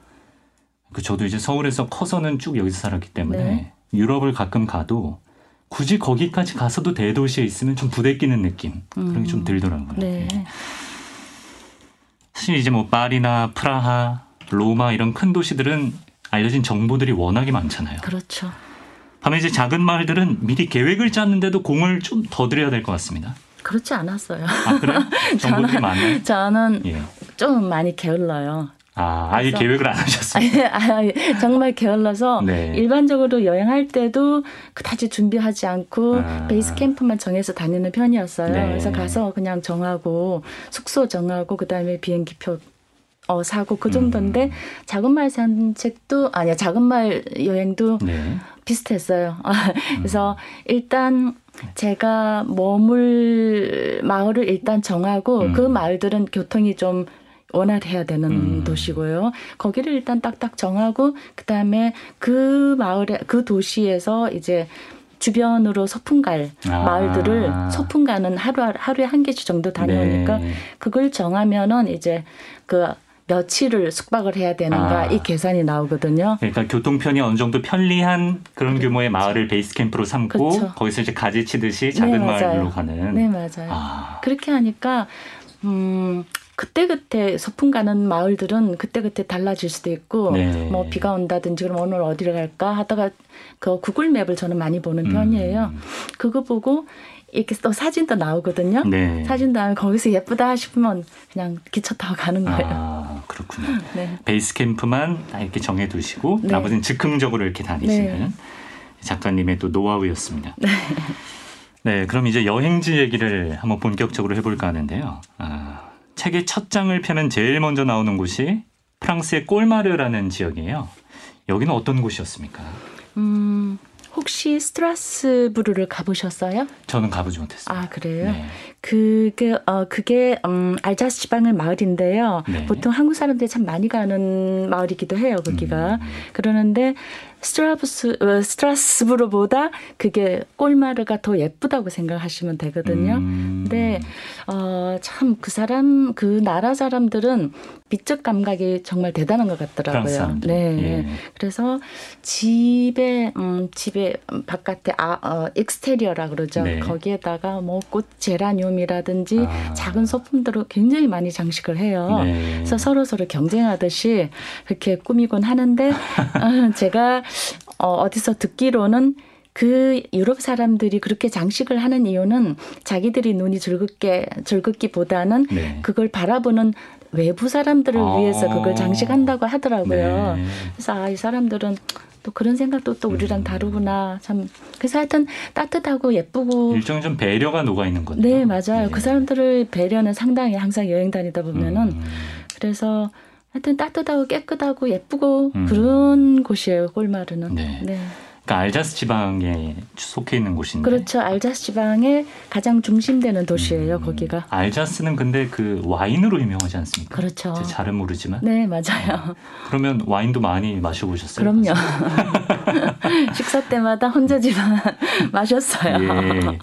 A: 그 저도 이제 서울에서 커서는 쭉 여기서 살았기 때문에 네. 유럽을 가끔 가도 굳이 거기까지 가서도 대도시에 있으면 좀 부대끼는 느낌 그런 게 좀 들더라고요. 네. 예. 사실 이제 뭐 파리나 프라하, 로마 이런 큰 도시들은 알려진 정보들이 워낙에 많잖아요.
C: 그렇죠.
A: 반면 이제 작은 마을들은 미리 계획을 짰는데도 공을 좀 더 들여야 될 것 같습니다.
C: 그렇지 않았어요.
A: 아, 그래요? 정보들이 많나요?
C: 저는 예. 좀 많이 게을러요.
A: 아, 아예 계획을 안 하셨어요?
C: 아, 정말 게을러서 네. 일반적으로 여행할 때도 그다지 준비하지 않고 아. 베이스 캠프만 정해서 다니는 편이었어요. 네. 그래서 가서 그냥 정하고 숙소 정하고 그다음에 비행기표 어, 사고 그 정도인데 음. 작은 말 산책도 아니야 작은 말 여행도 네. 비슷했어요. 그래서 음. 일단 제가 머물 마을을 일단 정하고 음. 그 마을들은 교통이 좀 원활해야 되는 음. 도시고요. 거기를 일단 딱딱 정하고 그다음에 그 마을에 그 도시에서 이제 주변으로 소풍 갈 아. 마을들을 소풍 가는 하루 하루에 한 개씩 정도 다녀오니까 네. 그걸 정하면은 이제 그 며칠을 숙박을 해야 되는가 아. 이 계산이 나오거든요.
A: 그러니까 교통편이 어느 정도 편리한 그런 그렇죠. 규모의 마을을 베이스 캠프로 삼고 그렇죠. 거기서 이제 가지 치듯이 작은 네, 마을로 가는.
C: 네 맞아요. 아. 그렇게 하니까 음 그때그때 소풍 가는 마을들은 그때그때 달라질 수도 있고 네. 뭐 비가 온다든지 그럼 오늘 어디를 갈까 하다가 그 구글 맵을 저는 많이 보는 편이에요. 음. 그거 보고 이렇게 또 사진도 나오거든요. 네. 사진 다음에 거기서 예쁘다 싶으면 그냥 기차 타고 가는 거예요.
A: 아, 그렇군요. 네. 베이스 캠프만 이렇게 정해 두시고 네. 나머지는 즉흥적으로 이렇게 다니시는 네. 작가님의 또 노하우였습니다. 네. 네, 그럼 이제 여행지 얘기를 한번 본격적으로 해볼까 하는데요. 아, 책의 첫 장을 펴면 제일 먼저 나오는 곳이 프랑스의 꼴마르라는 지역이에요. 여기는 어떤 곳이었습니까? 음,
C: 혹시 스트라스부르를 가보셨어요?
A: 저는 가보지 못했어요.
C: 아 그래요? 네. 그게 어 그게 음 알자스 지방의 마을인데요. 네. 보통 한국 사람들이 참 많이 가는 마을이기도 해요. 거기가 음. 그러는데 스트라브스 어, 스트라스부르보다 그게 꼴마르가 더 예쁘다고 생각하시면 되거든요. 음. 근데 어, 참 그 사람 그 나라 사람들은 미적 감각이 정말 대단한 것 같더라고요. 네. 예. 그래서 집에 음, 집에 바깥에 아 어, 익스테리어라 그러죠. 네. 거기에다가 뭐 꽃 제라늄이라든지 아. 작은 소품들을 굉장히 많이 장식을 해요. 네. 그래서 서로 서로 경쟁하듯이 그렇게 꾸미곤 하는데 어, 제가 어, 어디서 듣기로는 그 유럽 사람들이 그렇게 장식을 하는 이유는 자기들이 눈이 즐겁게 즐겁기보다는 네. 그걸 바라보는 외부 사람들을 아. 위해서 그걸 장식한다고 하더라고요. 네. 그래서 아, 이 사람들은 또 그런 생각도 또 우리랑 음. 다르구나. 참 그래서 하여튼 따뜻하고 예쁘고
A: 일종 좀 배려가 녹아 있는 건데.
C: 네, 맞아요. 네. 그 사람들의 배려는 상당히 항상 여행 다니다 보면은 음. 그래서 하여튼 따뜻하고 깨끗하고 예쁘고 음. 그런 곳이에요. 꼴마르는. 네. 네.
A: 그러니까 알자스 지방에 속해 있는 곳인데.
C: 그렇죠. 알자스 지방의 가장 중심되는 도시예요. 음. 거기가.
A: 알자스는 근데 그 와인으로 유명하지 않습니까?
C: 그렇죠.
A: 잘은 모르지만.
C: 네, 맞아요. 어.
A: 그러면 와인도 많이 마셔보셨어요?
C: 그럼요. 식사 때마다 혼자지만 마셨어요. 예.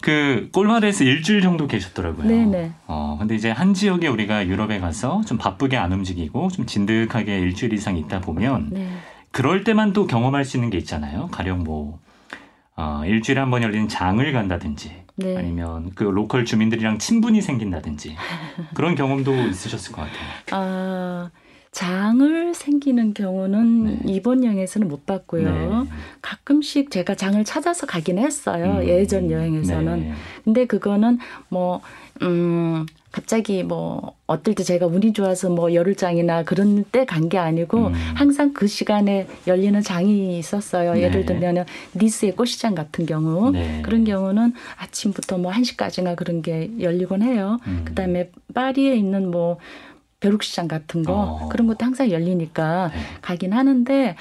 A: 그 꼴마르에서 일주일 정도 계셨더라고요. 네네. 어, 근데 이제 한 지역에 우리가 유럽에 가서 좀 바쁘게 안 움직이고 좀 진득하게 일주일 이상 있다 보면 네. 그럴 때만 또 경험할 수 있는 게 있잖아요. 가령 뭐 어, 일주일에 한 번 열리는 장을 간다든지 네. 아니면 그 로컬 주민들이랑 친분이 생긴다든지 그런 경험도 있으셨을 것 같아요.
C: 아 장을 생기는 경우는 네. 이번 여행에서는 못 봤고요. 네. 가끔씩 제가 장을 찾아서 가긴 했어요. 음. 예전 여행에서는. 네. 근데 그거는 뭐, 음, 갑자기 뭐 어떨 때 제가 운이 좋아서 뭐 열흘장이나 그런 때 간 게 아니고 음. 항상 그 시간에 열리는 장이 있었어요. 네. 예를 들면은 니스의 꽃시장 같은 경우 네. 그런 경우는 아침부터 뭐 1시까지나 그런 게 열리곤 해요. 음. 그 다음에 파리에 있는 뭐 벼룩시장 같은 거 어. 그런 것도 항상 열리니까 네. 가긴 하는데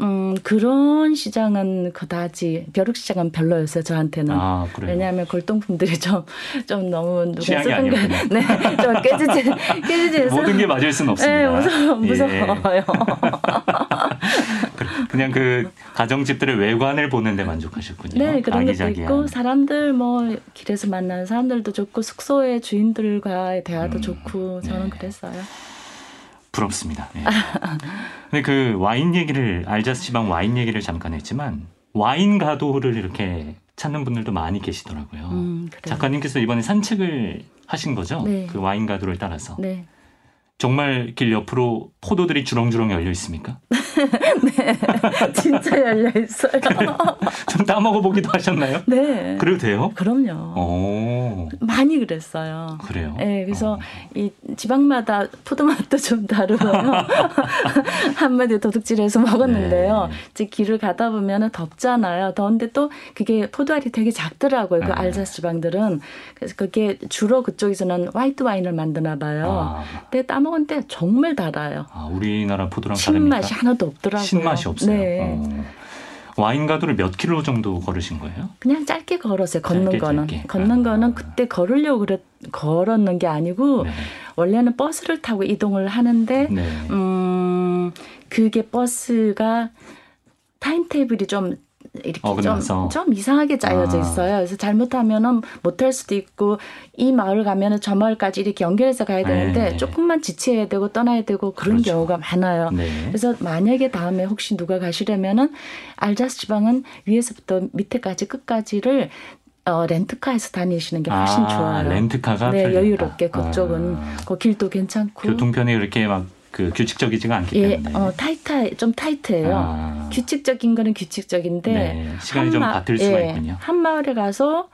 C: 음, 그런 시장은 그다지 벼룩시장은 별로였어요 저한테는. 아, 왜냐하면 골동품들이 좀 좀 너무
A: 누가 쓰는 게,
C: 네, 좀 깨지지 깨지지.
A: 모든 게 맞을 수는 없습니다. 네,
C: 무서워, 무서워요. 예.
A: 그냥 그 가정집들의 외관을 보는데 만족하셨군요.
C: 네, 그런. 것도 있고 사람들 뭐 길에서 만나는 사람들도 좋고 숙소의 주인들과의 대화도 음, 좋고 저는 네. 그랬어요.
A: 부럽습니다. 네. 근데 그 와인 얘기를 알자스 지방 와인 얘기를 잠깐 했지만 와인 가도를 이렇게 찾는 분들도 많이 계시더라고요. 음, 작가님께서 이번에 산책을 하신 거죠? 네. 그 와인 가도를 따라서. 네. 정말 길 옆으로 포도들이 주렁주렁 열려 있습니까?
C: 네, 진짜 열려 있어요.
A: 좀 따먹어 보기도 하셨나요?
C: 네.
A: 그래도 돼요?
C: 그럼요. 오. 많이 그랬어요.
A: 그래요?
C: 네, 그래서 어. 이 지방마다 포도 맛도 좀 다르고요. 한 마디 도둑질해서 먹었는데요. 네. 이제 길을 가다 보면은 덥잖아요. 더운데 또 그게 포도알이 되게 작더라고요. 그 네. 알자스 지방들은. 그래서 그게 주로 그쪽에서는 화이트 와인을 만드나 봐요. 아. 근데 따먹었는데 정말 달아요.
A: 아, 우리나라 포도랑
C: 다릅니까? 신맛이 하나도 없더라고요.
A: 신맛이 없어요. 네. 어. 와인 가도를 몇 킬로 정도 걸으신 거예요?
C: 그냥 짧게 걸었어요. 걷는 짧게, 거는. 짧게. 걷는 아. 거는 그때 걸으려고 그랬, 걸었는 게 아니고 네. 원래는 버스를 타고 이동을 하는데 네. 음 그게 버스가 타임테이블이 좀 이렇게 좀, 좀 이상하게 짜여져 아. 있어요. 그래서 잘못하면은 못할 수도 있고 이 마을 가면은 저 마을까지 이렇게 연결해서 가야 되는데 네. 조금만 지체해야 되고 떠나야 되고 그런 그렇죠. 경우가 많아요. 네. 그래서 만약에 다음에 혹시 누가 가시려면은 알자스 지방은 위에서부터 밑에까지 끝까지를 어, 렌트카에서 다니시는 게 훨씬 아, 좋아요.
A: 렌트카가
C: 네, 편리하다. 여유롭게 그쪽은 아. 그 길도 괜찮고
A: 교통편이 그렇게 막 그 규칙적이지가 않기
C: 예,
A: 때문에
C: 어, 타이트 좀 타이트해요. 아. 규칙적인 거는 규칙적인데
A: 네, 시간이 좀 밭을 수가 예, 있군요.
C: 한 마을에 가서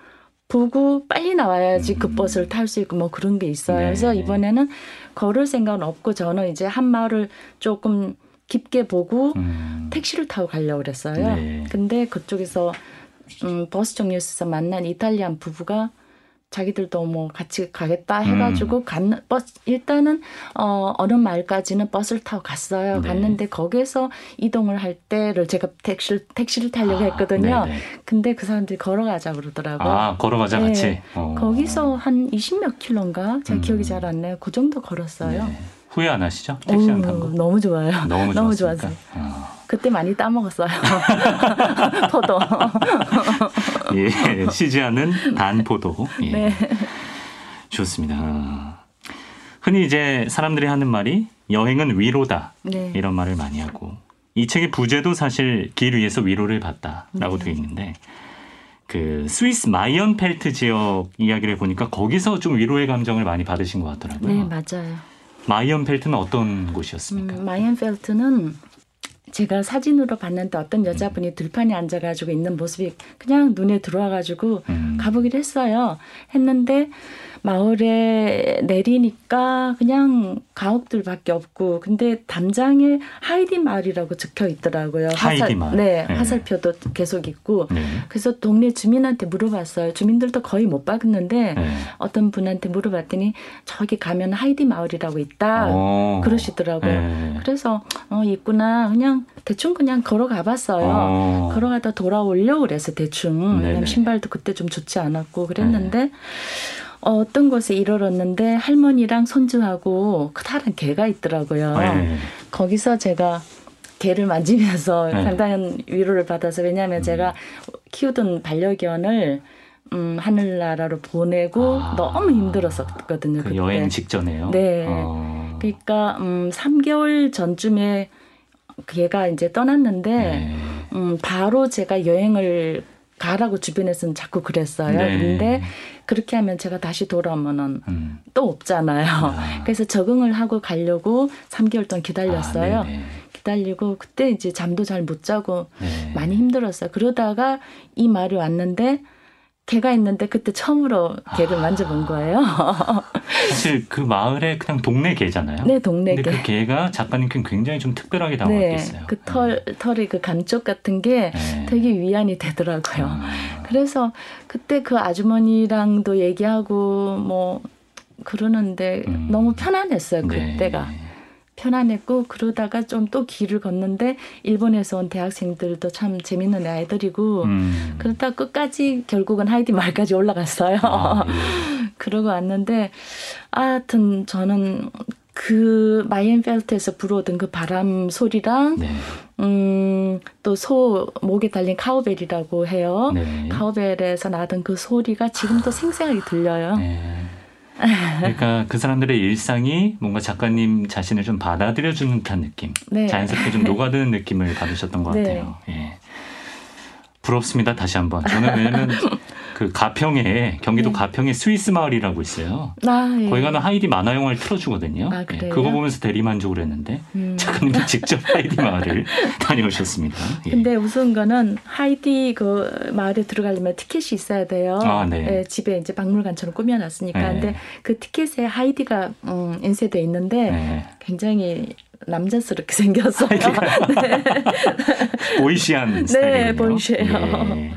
C: 보고 빨리 나와야지 그 음. 그 버스를 탈 수 있고 뭐 그런 게 있어요. 네. 그래서 이번에는 걸을 생각은 없고 저는 이제 한 마을을 조금 깊게 보고 음. 택시를 타고 가려고 그랬어요. 네. 근데 그쪽에서 음, 버스 정류소에서 만난 이탈리안 부부가 자기들도 뭐 같이 가겠다 해가지고 음. 갔는 버스 일단은 어 어느 마을까지는 버스를 타고 갔어요. 네. 갔는데 거기에서 이동을 할 때를 제가 택시를 택시를 타려고 아, 했거든요. 네네. 근데 그 사람들이 걸어가자 그러더라고요.
A: 아 걸어가자 네. 같이.
C: 어. 거기서 한 20몇 킬로인가 제가 음. 기억이 잘 안 나요. 그 정도 걸었어요. 네.
A: 후회 안 하시죠? 택시 안 탄 거?
C: 너무 좋아요. 너무, 너무 좋았어요. 어. 그때 많이 따먹었어요. 포도.
A: 예, 쉬지 않은 단포도. 예. 네. 좋습니다. 흔히 이제 사람들이 하는 말이 여행은 위로다. 네. 이런 말을 많이 하고 이 책의 부제도 사실 길 위에서 위로를 받다라고 네. 되어 있는데 그 스위스 마이언펠트 지역 이야기를 보니까 거기서 좀 위로의 감정을 많이 받으신 것 같더라고요.
C: 네, 맞아요.
A: 마이언펠트는 어떤 곳이었습니까?
C: 음, 마이언펠트는 제가 사진으로 봤는데 어떤 여자분이 들판에 앉아가지고 있는 모습이 그냥 눈에 들어와가지고 음. 가보기로 했어요. 했는데 마을에 내리니까 그냥 가옥들밖에 없고 근데 담장에 하이디 마을이라고 적혀 있더라고요.
A: 하이디 마을.
C: 네, 네, 화살표도 계속 있고 네. 그래서 동네 주민한테 물어봤어요. 주민들도 거의 못 봤는데 네. 어떤 분한테 물어봤더니 저기 가면 하이디 마을이라고 있다 오. 그러시더라고요. 네. 그래서 어 있구나 그냥 대충 그냥 걸어가 봤어요. 어. 걸어가다 돌아오려고 그래서 대충 왜냐면 신발도 그때 좀 좋지 않았고 그랬는데. 네. 어떤 곳에 이르렀는데 할머니랑 손주하고 크다란 개가 있더라고요. 네. 거기서 제가 개를 만지면서 네. 상당한 위로를 받아서 왜냐하면 음. 제가 키우던 반려견을 음, 하늘나라로 보내고 아. 너무 힘들었었거든요.
A: 그 여행 직전에요.
C: 네. 어. 그러니까 음, 3개월 전쯤에 걔가 이제 떠났는데 네. 음, 바로 제가 여행을 가라고 주변에서는 자꾸 그랬어요. 네. 근데 그렇게 하면 제가 다시 돌아오면은 음. 또 없잖아요. 아. 그래서 적응을 하고 가려고 3개월 동안 기다렸어요. 아, 기다리고 그때 이제 잠도 잘 못 자고 네. 많이 힘들었어요. 그러다가 이 말이 왔는데 개가 있는데 그때 처음으로 개를 아. 만져본 거예요.
A: 사실 그 마을에 그냥 동네 개잖아요.
C: 네, 동네
A: 개. 근데 그 개가 작가님께 굉장히 좀 특별하게 다가왔겠어요.
C: 네, 그 털, 네. 털의 그 감쪽 같은 게 네. 되게 위안이 되더라고요. 아. 그래서 그때 그 아주머니랑도 얘기하고 뭐 그러는데 음. 너무 편안했어요. 그때가. 네. 편안했고 그러다가 좀 또 길을 걷는데 일본에서 온 대학생들도 참 재밌는 아이들이고 음. 그러다 끝까지 결국은 하이디 말까지 올라갔어요. 아, 예. 그러고 왔는데 하여튼 저는 그 마이엔펠트에서 불어오던 그 바람 소리랑 네. 음 또 소 목에 달린 카우벨이라고 해요. 네. 카우벨에서 나던 그 소리가 지금도 생생하게 들려요. 네.
A: 그러니까 그 사람들의 일상이 뭔가 작가님 자신을 좀 받아들여주는 듯한 느낌, 네. 자연스럽게 좀 녹아드는 느낌을 받으셨던 것 네. 같아요. 예. 부럽습니다. 다시 한번. 저는 왜냐면 그 가평에 경기도 네. 가평에 스위스 마을이라고 있어요. 아, 예. 거기 가면 하이디 만화 영화를 틀어주거든요. 아, 예. 그거 보면서 대리만족을 했는데 음. 작가님이 직접 하이디 마을을 다녀오셨습니다.
C: 예. 근데 우선 거는 하이디 그 마을에 들어가려면 티켓이 있어야 돼요. 아, 네. 예, 집에 이제 박물관처럼 꾸며놨으니까. 네. 근데 그 티켓에 하이디가 음, 인쇄돼 있는데 네. 굉장히 남자스럽게 생겼어요. 네.
A: 보이시한 스타일이요
C: 네, 보이시해요. 예.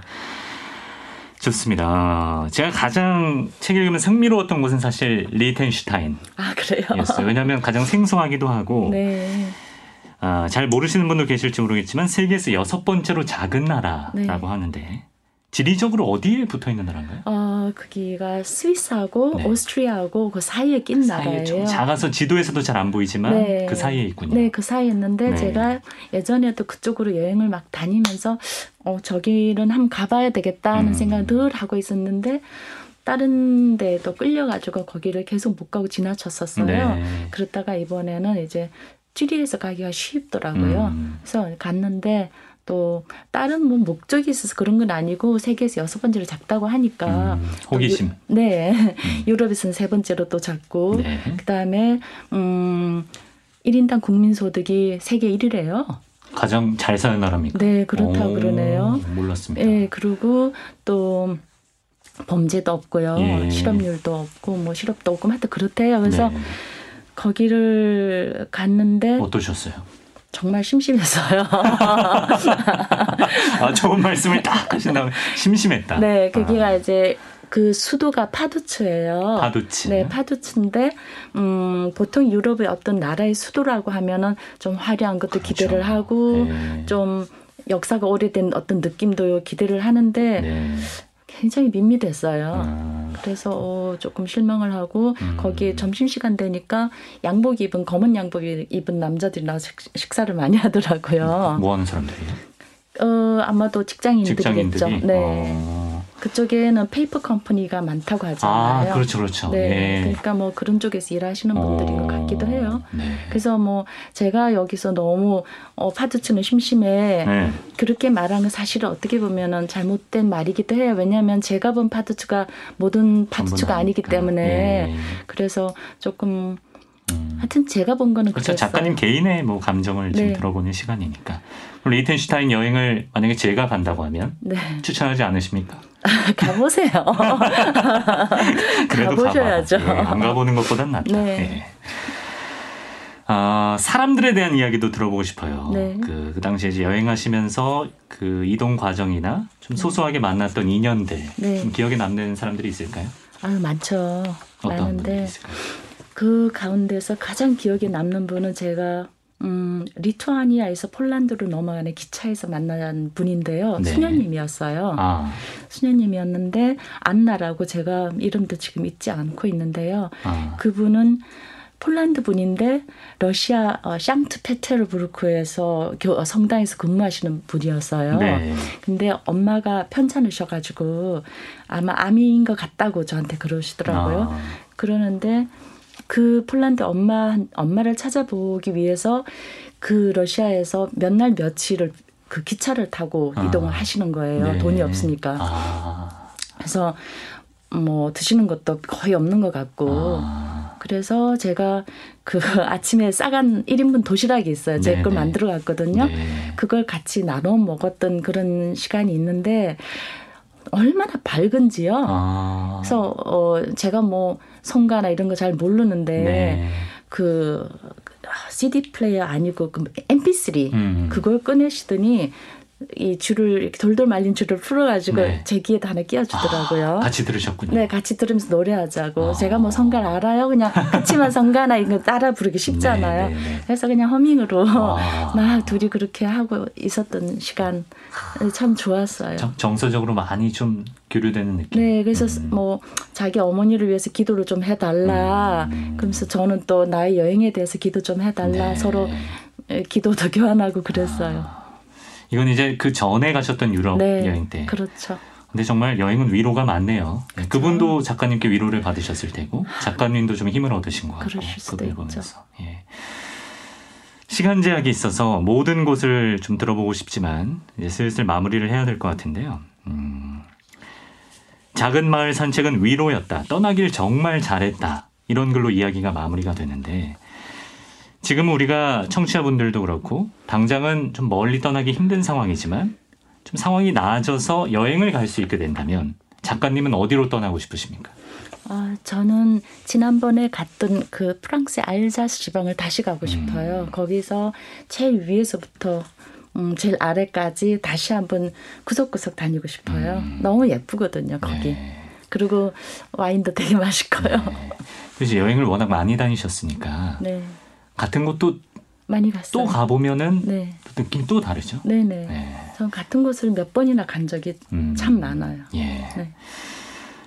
A: 좋습니다. 제가 가장 책 읽으면 흥미로웠던 곳은 사실 리텐슈타인.
C: 아 그래요?
A: 였어요. 왜냐하면 가장 생소하기도 하고. 네. 아, 잘 모르시는 분도 계실지 모르겠지만 세계에서 여섯 번째로 작은 나라라고 네. 하는데 지리적으로 어디에 붙어 있는 나라인가요?
C: 어, 거기가 스위스하고 네. 오스트리아하고 그 사이에 낀그 나라예요. 좀
A: 작아서 지도에서도 잘 안 보이지만 네. 그 사이에 있군요.
C: 네, 그 사이에 있는데 네. 제가 예전에도 그쪽으로 여행을 막 다니면서 어, 저기는 한번 가봐야 되겠다 하는 음. 생각을 늘 하고 있었는데 다른 데도 끌려가지고 거기를 계속 못 가고 지나쳤었어요. 네. 그러다가 이번에는 이제 찌리에서 가기가 쉽더라고요. 음. 그래서 갔는데 또 다른 뭐 목적이 있어서 그런 건 아니고 세계에서 여섯 번째로 작다고 하니까 음,
A: 호기심. 유,
C: 네. 음. 유럽에서는 세 번째로 또 작고 네. 그다음에 음 1인당 국민 소득이 세계 1위래요.
A: 가장 잘 사는 나라입니까?
C: 네, 그렇다고 오, 그러네요.
A: 몰랐습니다.
C: 네, 그리고 또 범죄도 없고요. 예. 실업률도 없고 뭐 실업도 없고 하여튼 그렇대요. 그래서 네. 거기를 갔는데
A: 어떠셨어요?
C: 정말 심심했어요.
A: 아, 좋은 말씀을 딱 하신 다음에 심심했다.
C: 네, 거기가 아. 이제 그 수도가 파두츠예요.
A: 파두츠.
C: 네, 파두츠인데 음, 보통 유럽의 어떤 나라의 수도라고 하면은 좀 화려한 것도 그렇죠. 기대를 하고 네. 좀 역사가 오래된 어떤 느낌도 기대를 하는데 네. 굉장히 밋밋했어요. 아. 그래서 어, 조금 실망을 하고 음. 거기에 점심 시간 되니까 양복 입은 검은 양복 입은 남자들이 나와서 식사를 많이 하더라고요.
A: 뭐 하는 사람들이요?
C: 어 아마도 직장인들이겠죠.
A: 직장인들이?
C: 네. 어. 그쪽에는 페이퍼 컴퍼니가 많다고 하잖아요.
A: 아, 그렇죠, 그렇죠.
C: 네, 예. 그러니까 뭐 그런 쪽에서 일하시는 분들인 어, 것 같기도 해요. 네. 그래서 뭐 제가 여기서 너무 어, 파두츠는 심심해 네. 그렇게 말하는 건 사실은 어떻게 보면은 잘못된 말이기도 해요. 왜냐하면 제가 본 파두치가 모든 파두치가 아니기 때문에 네. 그래서 조금 음. 하여튼 제가 본 거는
A: 그렇죠. 그랬어요. 작가님 개인의 뭐 감정을 네. 좀 들어보는 시간이니까. 리텐슈타인 여행을 만약에 제가 간다고 하면 네. 추천하지 않으십니까?
C: 가보세요. 가보셔야죠.
A: 예, 안 가보는 것보단 낫다. 네. 예. 아, 사람들에 대한 이야기도 들어보고 싶어요. 네. 그, 그 당시에 이제 여행하시면서 그 이동 과정이나 좀 네. 소소하게 만났던 인연들, 네. 좀 기억에 남는 사람들이 있을까요?
C: 아유, 많죠.
A: 어떤 많은데. 있을까요?
C: 그 가운데서 가장 기억에 남는 분은 제가 음, 리투아니아에서 폴란드로 넘어가는 기차에서 만난 분인데요. 네. 수녀님이었어요. 아. 수녀님이었는데 안나라고 제가 이름도 지금 잊지 않고 있는데요. 아. 그분은 폴란드 분인데 러시아 어, 샹트 페테르부르크에서 교, 성당에서 근무하시는 분이었어요. 네. 근데 엄마가 편찮으셔가지고 아마 암인 것 같다고 저한테 그러시더라고요. 아. 그러는데 그 폴란드 엄마 엄마를 찾아보기 위해서 그 러시아에서 몇 날 며칠을 그 기차를 타고 아. 이동을 하시는 거예요. 네. 돈이 없으니까. 아. 그래서 뭐 드시는 것도 거의 없는 것 같고. 아. 그래서 제가 그 아침에 싸간 1인분 도시락이 있어요. 제걸 네, 네. 만들어 갔거든요. 네. 그걸 같이 나눠 먹었던 그런 시간이 있는데 얼마나 밝은지요. 아. 그래서 어 제가 뭐 성가나 이런 거 잘 모르는데 네. 그 CD 플레이어 아니고 그 MP3 음. 그걸 꺼내시더니 이 줄을 이렇게 돌돌 말린 줄을 풀어가지고 네. 제 귀에다 하나 끼워주더라고요.
A: 아, 같이 들으셨군요.
C: 네, 같이 들으면서 노래하자고. 아. 제가 뭐 성가 알아요. 그냥 그치만 성가나 이거 따라 부르기 쉽잖아요. 네, 네, 네. 그래서 그냥 허밍으로 아. 막 둘이 그렇게 하고 있었던 시간 참 좋았어요.
A: 정, 서적으로 많이 좀 교류되는 느낌.
C: 네, 그래서 음. 뭐 자기 어머니를 위해서 기도를 좀 해달라. 음. 그러면서 저는 또 나의 여행에 대해서 기도 좀 해달라. 네. 서로 기도도 교환하고 그랬어요. 아.
A: 이건 이제 그 전에 가셨던 유럽 네, 여행 때.
C: 그렇죠.
A: 근데 정말 여행은 위로가 많네요. 그렇죠. 그분도 작가님께 위로를 받으셨을 테고 작가님도 좀 힘을 얻으신 것 같고 그걸 보면서. 예. 시간 제약이 있어서 모든 곳을 좀 들어보고 싶지만 이제 슬슬 마무리를 해야 될 것 같은데요. 음, 작은 마을 산책은 위로였다. 떠나길 정말 잘했다. 이런 글로 이야기가 마무리가 되는데 지금 우리가 청취자분들도 그렇고 당장은 좀 멀리 떠나기 힘든 상황이지만 좀 상황이 나아져서 여행을 갈 수 있게 된다면 작가님은 어디로 떠나고 싶으십니까?
C: 아, 저는 지난번에 갔던 그 프랑스의 알자스 지방을 다시 가고 음. 싶어요. 음. 거기서 제일 위에서부터 음, 제일 아래까지 다시 한번 구석구석 다니고 싶어요. 음. 너무 예쁘거든요, 거기. 네. 그리고 와인도 되게 맛있고요. 네.
A: 그래서 여행을 워낙 많이 다니셨으니까. 네. 같은 곳도
C: 많이 갔어요.
A: 또 가보면은 네. 느낌이 또 다르죠.
C: 네네. 네. 전 같은 곳을 몇 번이나 간 적이 음. 참 많아요.
A: 예. 네.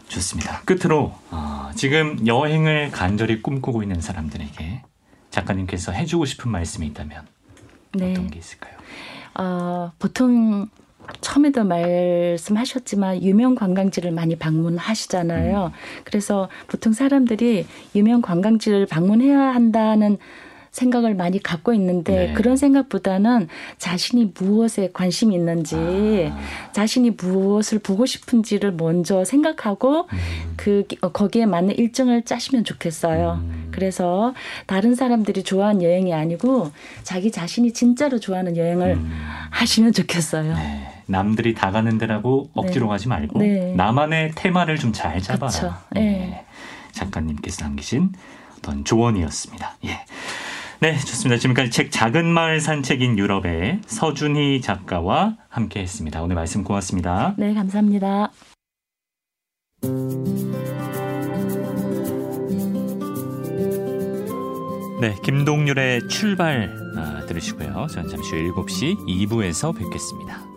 A: 좋습니다. 끝으로 어, 지금 여행을 간절히 꿈꾸고 있는 사람들에게 작가님께서 해주고 싶은 말씀이 있다면 네. 어떤 게 있을까요?
C: 어, 보통 처음에도 말씀하셨지만 유명 관광지를 많이 방문하시잖아요. 음. 그래서 보통 사람들이 유명 관광지를 방문해야 한다는 생각을 많이 갖고 있는데 네. 그런 생각보다는 자신이 무엇에 관심이 있는지 아. 자신이 무엇을 보고 싶은지를 먼저 생각하고 음. 그 어, 거기에 맞는 일정을 짜시면 좋겠어요. 음. 그래서 다른 사람들이 좋아하는 여행이 아니고 자기 자신이 진짜로 좋아하는 여행을 음. 하시면 좋겠어요. 네.
A: 남들이 다 가는 데라고 억지로 네. 가지 말고 네. 나만의 테마를 좀 잘 잡아라. 네. 작가님께서 남기신 어떤 조언이었습니다. 예. 네, 좋습니다. 지금까지 책 작은 마을 산책인 유럽의 서준희 작가와 함께 했습니다. 오늘 말씀 고맙습니다.
C: 네, 감사합니다.
A: 네, 김동률의 출발 아, 들으시고요. 저는 잠시 후 7시 2부에서 뵙겠습니다.